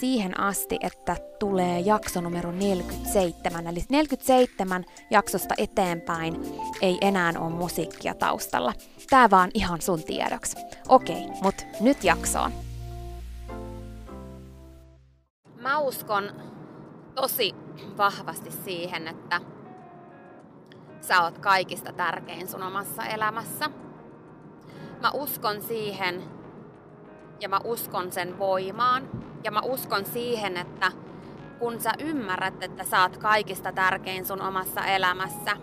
siihen asti, että tulee jakso numero 47. Eli 47 jaksosta eteenpäin ei enää ole musiikkia taustalla. Tää vaan ihan sun tiedoksi. Okei, mut nyt jaksoon. Mä uskon tosi vahvasti siihen, että sä oot kaikista tärkein sun omassa elämässä. Mä uskon siihen ja mä uskon sen voimaan ja mä uskon siihen, että kun sä ymmärrät, että sä oot kaikista tärkein sun omassa elämässä,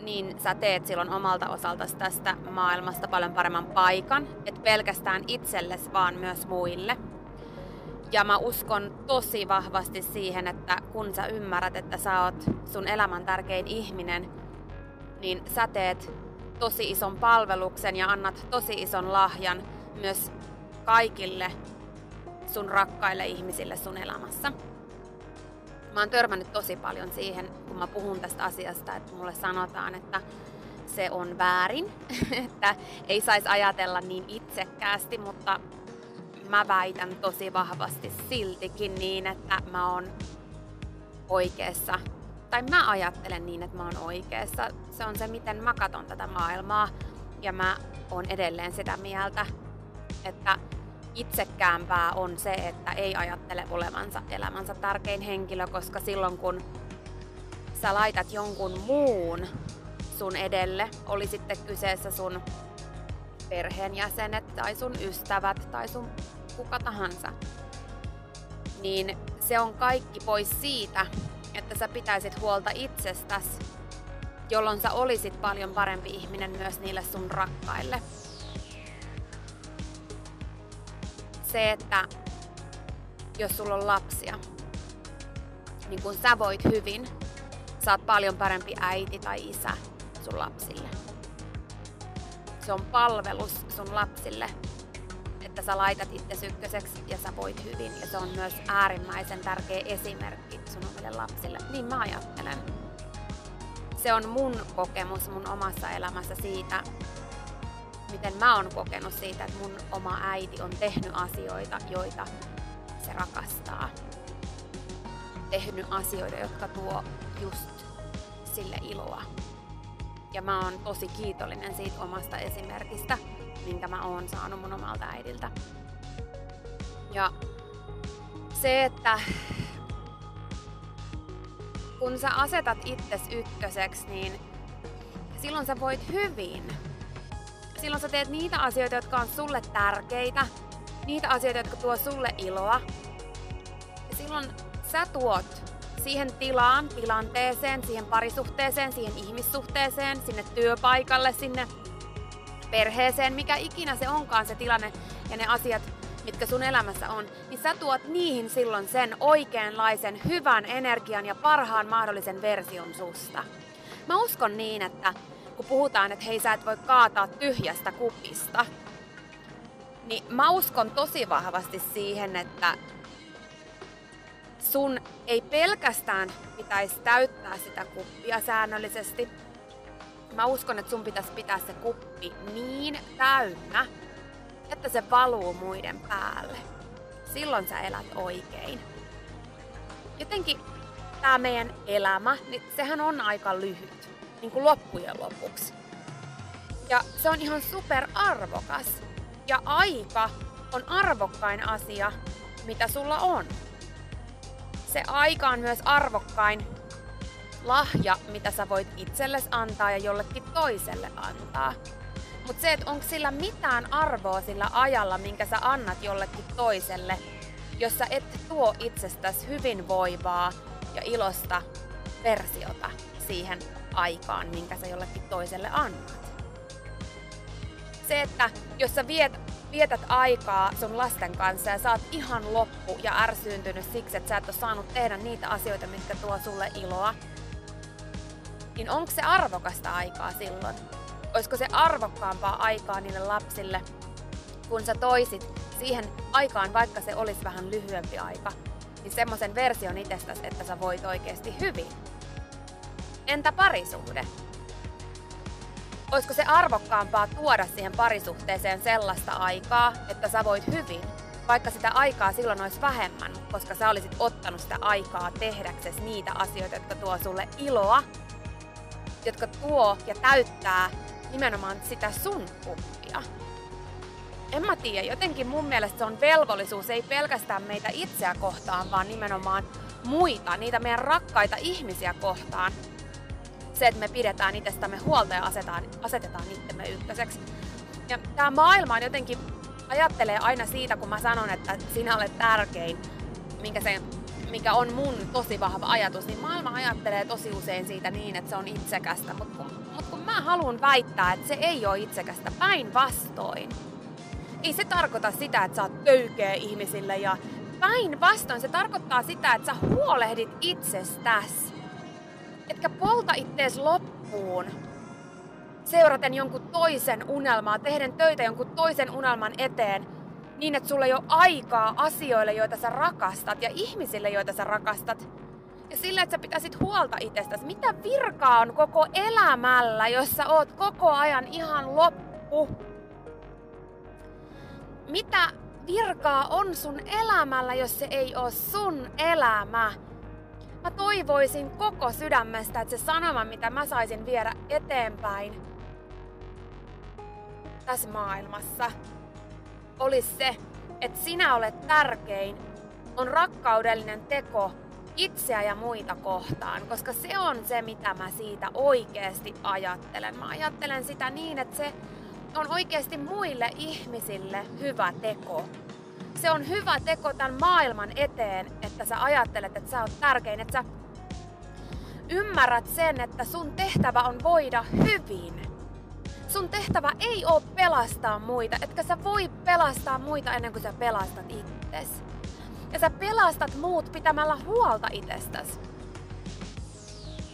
niin sä teet silloin omalta osaltasi tästä maailmasta paljon paremman paikan, et pelkästään itsellesi, vaan myös muille. Ja mä uskon tosi vahvasti siihen, että kun sä ymmärrät, että sä oot sun elämän tärkein ihminen, niin sä teet tosi ison palveluksen ja annat tosi ison lahjan myös kaikille sun rakkaille ihmisille sun elämässä. Mä oon törmännyt tosi paljon siihen, kun mä puhun tästä asiasta, että mulle sanotaan, että se on väärin, että ei saisi ajatella niin itsekkäästi, mutta mä väitän tosi vahvasti siltikin niin, että mä oon oikeassa. Tai mä ajattelen niin, että mä oon oikeassa. Se on se, miten mä katon tätä maailmaa. Ja mä oon edelleen sitä mieltä, että itsekäämpää on se, että ei ajattele olevansa elämänsä tärkein henkilö, koska silloin kun sä laitat jonkun muun sun edelle, oli sitten kyseessä sun perheenjäsenet tai sun ystävät tai sun kuka tahansa, niin se on kaikki pois siitä, että sä pitäisit huolta itsestäsi, jolloin sä olisit paljon parempi ihminen myös niille sun rakkaille. Se, että jos sulla on lapsia, niin kun sä voit hyvin, sä oot paljon parempi äiti tai isä sun lapsille. Se on palvelus sun lapsille, että sä laitat itse ykköseksi ja sä voit hyvin. Ja se on myös äärimmäisen tärkeä esimerkki sun omille lapsille. Niin mä ajattelen. Se on mun kokemus mun omassa elämässä siitä, miten mä oon kokenut siitä, että mun oma äiti on tehnyt asioita, joita se rakastaa. Tehnyt asioita, jotka tuo just sille iloa. Ja mä oon tosi kiitollinen siitä omasta esimerkistä, minkä mä oon saanut mun omalta äidiltä. Ja se, että kun sä asetat itses ykköseksi, niin silloin sä voit hyvin. Silloin sä teet niitä asioita, jotka on sulle tärkeitä, niitä asioita, jotka tuo sulle iloa. Ja silloin sä tuot siihen tilaan, tilanteeseen, siihen parisuhteeseen, siihen ihmissuhteeseen, sinne työpaikalle, sinne perheeseen, mikä ikinä se onkaan se tilanne ja ne asiat, mitkä sun elämässä on, niin sä tuot niihin silloin sen oikeanlaisen hyvän energian ja parhaan mahdollisen version susta. Mä uskon niin, että kun puhutaan, että hei sä et voi kaataa tyhjästä kupista, niin mä uskon tosi vahvasti siihen, että sun ei pelkästään pitäisi täyttää sitä kuppia säännöllisesti. Mä uskon, että sun pitäisi pitää se kuppi niin täynnä, että se valuu muiden päälle. Silloin sä elät oikein. Jotenkin tämä meidän elämä, niin sehän on aika lyhyt, niin kuin loppujen lopuksi. Ja se on ihan super arvokas. Ja aika on arvokkain asia, mitä sulla on se aika on myös arvokkain lahja, mitä sä voit itsellesi antaa ja jollekin toiselle antaa. Mutta se, että onko sillä mitään arvoa sillä ajalla, minkä sä annat jollekin toiselle, jos sä et tuo itsestäsi hyvinvoivaa ja ilosta versiota siihen aikaan, minkä sä jollekin toiselle annat. Se, että jos sä viet vietät aikaa sun lasten kanssa ja saat ihan loppu ja ärsyyntynyt siksi, että sä et ole saanut tehdä niitä asioita, mitkä tuo sulle iloa, niin onko se arvokasta aikaa silloin? Olisiko se arvokkaampaa aikaa niille lapsille, kun sä toisit siihen aikaan, vaikka se olisi vähän lyhyempi aika, niin semmoisen version itsestäsi, että sä voit oikeasti hyvin? Entä parisuhde? Olisiko se arvokkaampaa tuoda siihen parisuhteeseen sellaista aikaa, että sä voit hyvin, vaikka sitä aikaa silloin olisi vähemmän, koska sä olisit ottanut sitä aikaa tehdäksesi niitä asioita, jotka tuo sulle iloa, jotka tuo ja täyttää nimenomaan sitä sun kuppia. En mä tiedä, jotenkin mun mielestä se on velvollisuus ei pelkästään meitä itseä kohtaan, vaan nimenomaan muita, niitä meidän rakkaita ihmisiä kohtaan, se, että me pidetään itsestämme huolta ja asetetaan, asetetaan itsemme ykköseksi. Ja tämä maailma on jotenkin, ajattelee aina siitä, kun mä sanon, että sinä olet tärkein, minkä se, mikä on mun tosi vahva ajatus, niin maailma ajattelee tosi usein siitä niin, että se on itsekästä, mutta kun, mut kun mä haluan väittää, että se ei ole itsekästä, päinvastoin. Ei se tarkoita sitä, että sä oot töykeä ihmisille ja päinvastoin se tarkoittaa sitä, että sä huolehdit itsestäsi etkä polta ittees loppuun seuraten jonkun toisen unelmaa, tehden töitä jonkun toisen unelman eteen, niin että sulla ei ole aikaa asioille, joita sä rakastat ja ihmisille, joita sä rakastat. Ja sillä, että sä pitäisit huolta itsestäsi. Mitä virkaa on koko elämällä, jos sä oot koko ajan ihan loppu? Mitä virkaa on sun elämällä, jos se ei ole sun elämä? Mä toivoisin koko sydämestä, että se sanoma, mitä mä saisin viedä eteenpäin tässä maailmassa, olisi se, että sinä olet tärkein, on rakkaudellinen teko itseä ja muita kohtaan, koska se on se, mitä mä siitä oikeasti ajattelen. Mä ajattelen sitä niin, että se on oikeasti muille ihmisille hyvä teko se on hyvä teko tämän maailman eteen, että sä ajattelet, että sä oot tärkein, että sä ymmärrät sen, että sun tehtävä on voida hyvin. Sun tehtävä ei ole pelastaa muita, etkä sä voi pelastaa muita ennen kuin sä pelastat itses. Ja sä pelastat muut pitämällä huolta itsestäsi.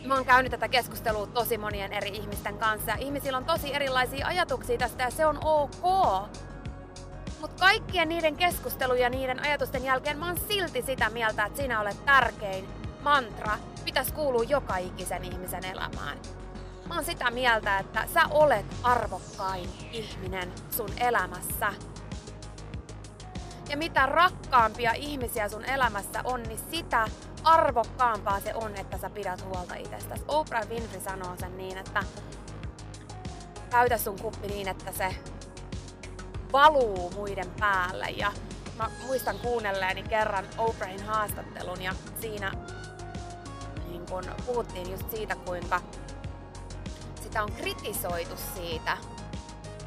Mä oon käynyt tätä keskustelua tosi monien eri ihmisten kanssa ja ihmisillä on tosi erilaisia ajatuksia tästä ja se on ok. Mutta kaikkien niiden keskusteluja niiden ajatusten jälkeen mä oon silti sitä mieltä, että sinä olet tärkein mantra, pitäisi kuulua joka ikisen ihmisen elämään. Mä oon sitä mieltä, että sä olet arvokkain ihminen sun elämässä. Ja mitä rakkaampia ihmisiä sun elämässä on, niin sitä arvokkaampaa se on, että sä pidät huolta itsestäsi. Oprah Winfrey sanoo sen niin, että täytä sun kuppi niin, että se valuu muiden päälle. Ja mä muistan kuunnelleeni kerran Oprahin haastattelun ja siinä niin kun puhuttiin just siitä, kuinka sitä on kritisoitu siitä,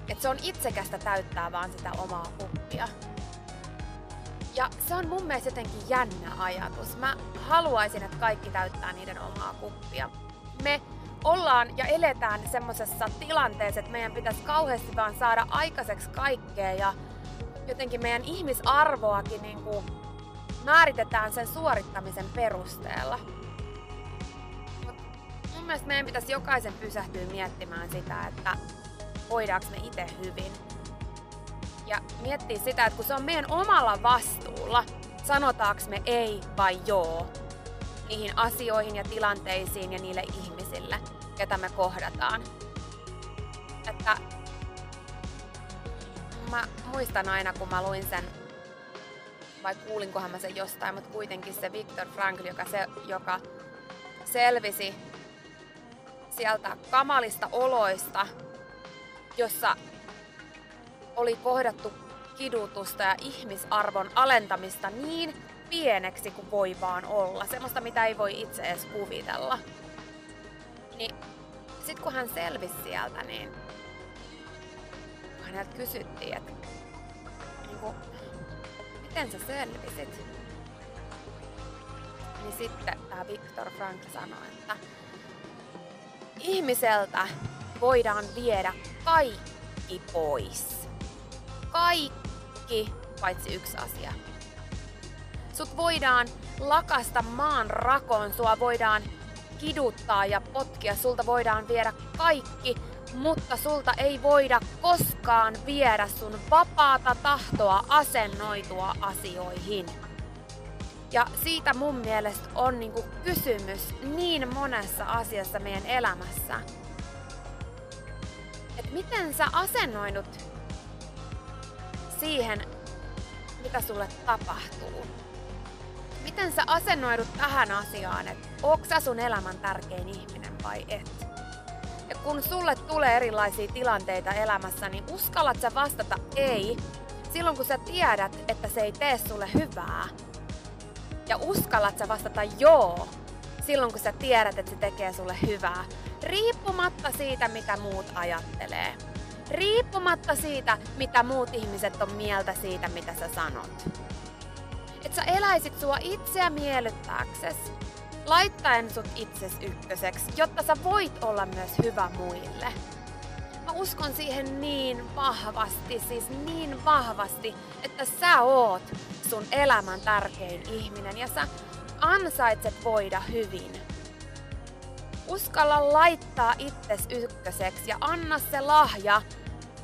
että se on itsekästä täyttää vaan sitä omaa kuppia. Ja se on mun mielestä jotenkin jännä ajatus. Mä haluaisin, että kaikki täyttää niiden omaa kuppia. Me ollaan ja eletään semmoisessa tilanteessa, että meidän pitäisi kauheasti vaan saada aikaiseksi kaikkea ja jotenkin meidän ihmisarvoakin niin kuin määritetään sen suorittamisen perusteella. Mut mun mielestä meidän pitäisi jokaisen pysähtyä miettimään sitä, että voidaanko me itse hyvin. Ja miettiä sitä, että kun se on meidän omalla vastuulla, sanotaanko me ei vai joo niihin asioihin ja tilanteisiin ja niille ihmisille, ketä me kohdataan. Että mä muistan aina, kun mä luin sen, vai kuulinkohan mä sen jostain, mutta kuitenkin se Viktor Frankl, joka, se, joka selvisi sieltä kamalista oloista, jossa oli kohdattu kidutusta ja ihmisarvon alentamista niin pieneksi kuin voi vaan olla. Semmoista, mitä ei voi itse edes kuvitella. Niin sit kun hän selvisi sieltä, niin häneltä kysyttiin, että niin kuin, miten sä selvisit? Niin sitten tämä Viktor Frank sanoi, että ihmiseltä voidaan viedä kaikki pois. Kaikki, paitsi yksi asia. Sut voidaan lakasta maan rakoon, sua voidaan kiduttaa ja potkia, sulta voidaan viedä kaikki, mutta sulta ei voida koskaan viedä sun vapaata tahtoa asennoitua asioihin. Ja siitä mun mielestä on niinku kysymys niin monessa asiassa meidän elämässä. Että miten sä asennoidut siihen, mitä sulle tapahtuu. Miten sä asennoidut tähän asiaan, että onko sä sun elämän tärkein ihminen vai et? Ja kun sulle tulee erilaisia tilanteita elämässä, niin uskallat sä vastata ei silloin kun sä tiedät, että se ei tee sulle hyvää. Ja uskallat sä vastata joo silloin kun sä tiedät, että se tekee sulle hyvää. Riippumatta siitä, mitä muut ajattelee. Riippumatta siitä, mitä muut ihmiset on mieltä siitä, mitä sä sanot. Että sä eläisit sua itseä miellyttääkses, laittaen sut itses ykköseksi, jotta sä voit olla myös hyvä muille. Mä uskon siihen niin vahvasti, siis niin vahvasti, että sä oot sun elämän tärkein ihminen ja sä ansaitset voida hyvin. Uskalla laittaa itses ykköseksi ja anna se lahja,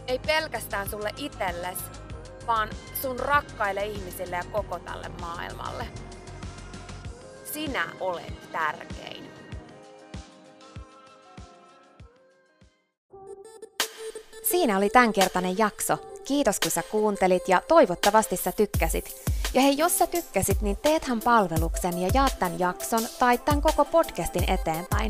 ei pelkästään sulle itelles, vaan sun rakkaille ihmisille ja koko tälle maailmalle. Sinä olet tärkein. Siinä oli tämänkertainen jakso. Kiitos kun sä kuuntelit ja toivottavasti sä tykkäsit. Ja hei, jos sä tykkäsit, niin teethän palveluksen ja jaat tämän jakson tai tämän koko podcastin eteenpäin.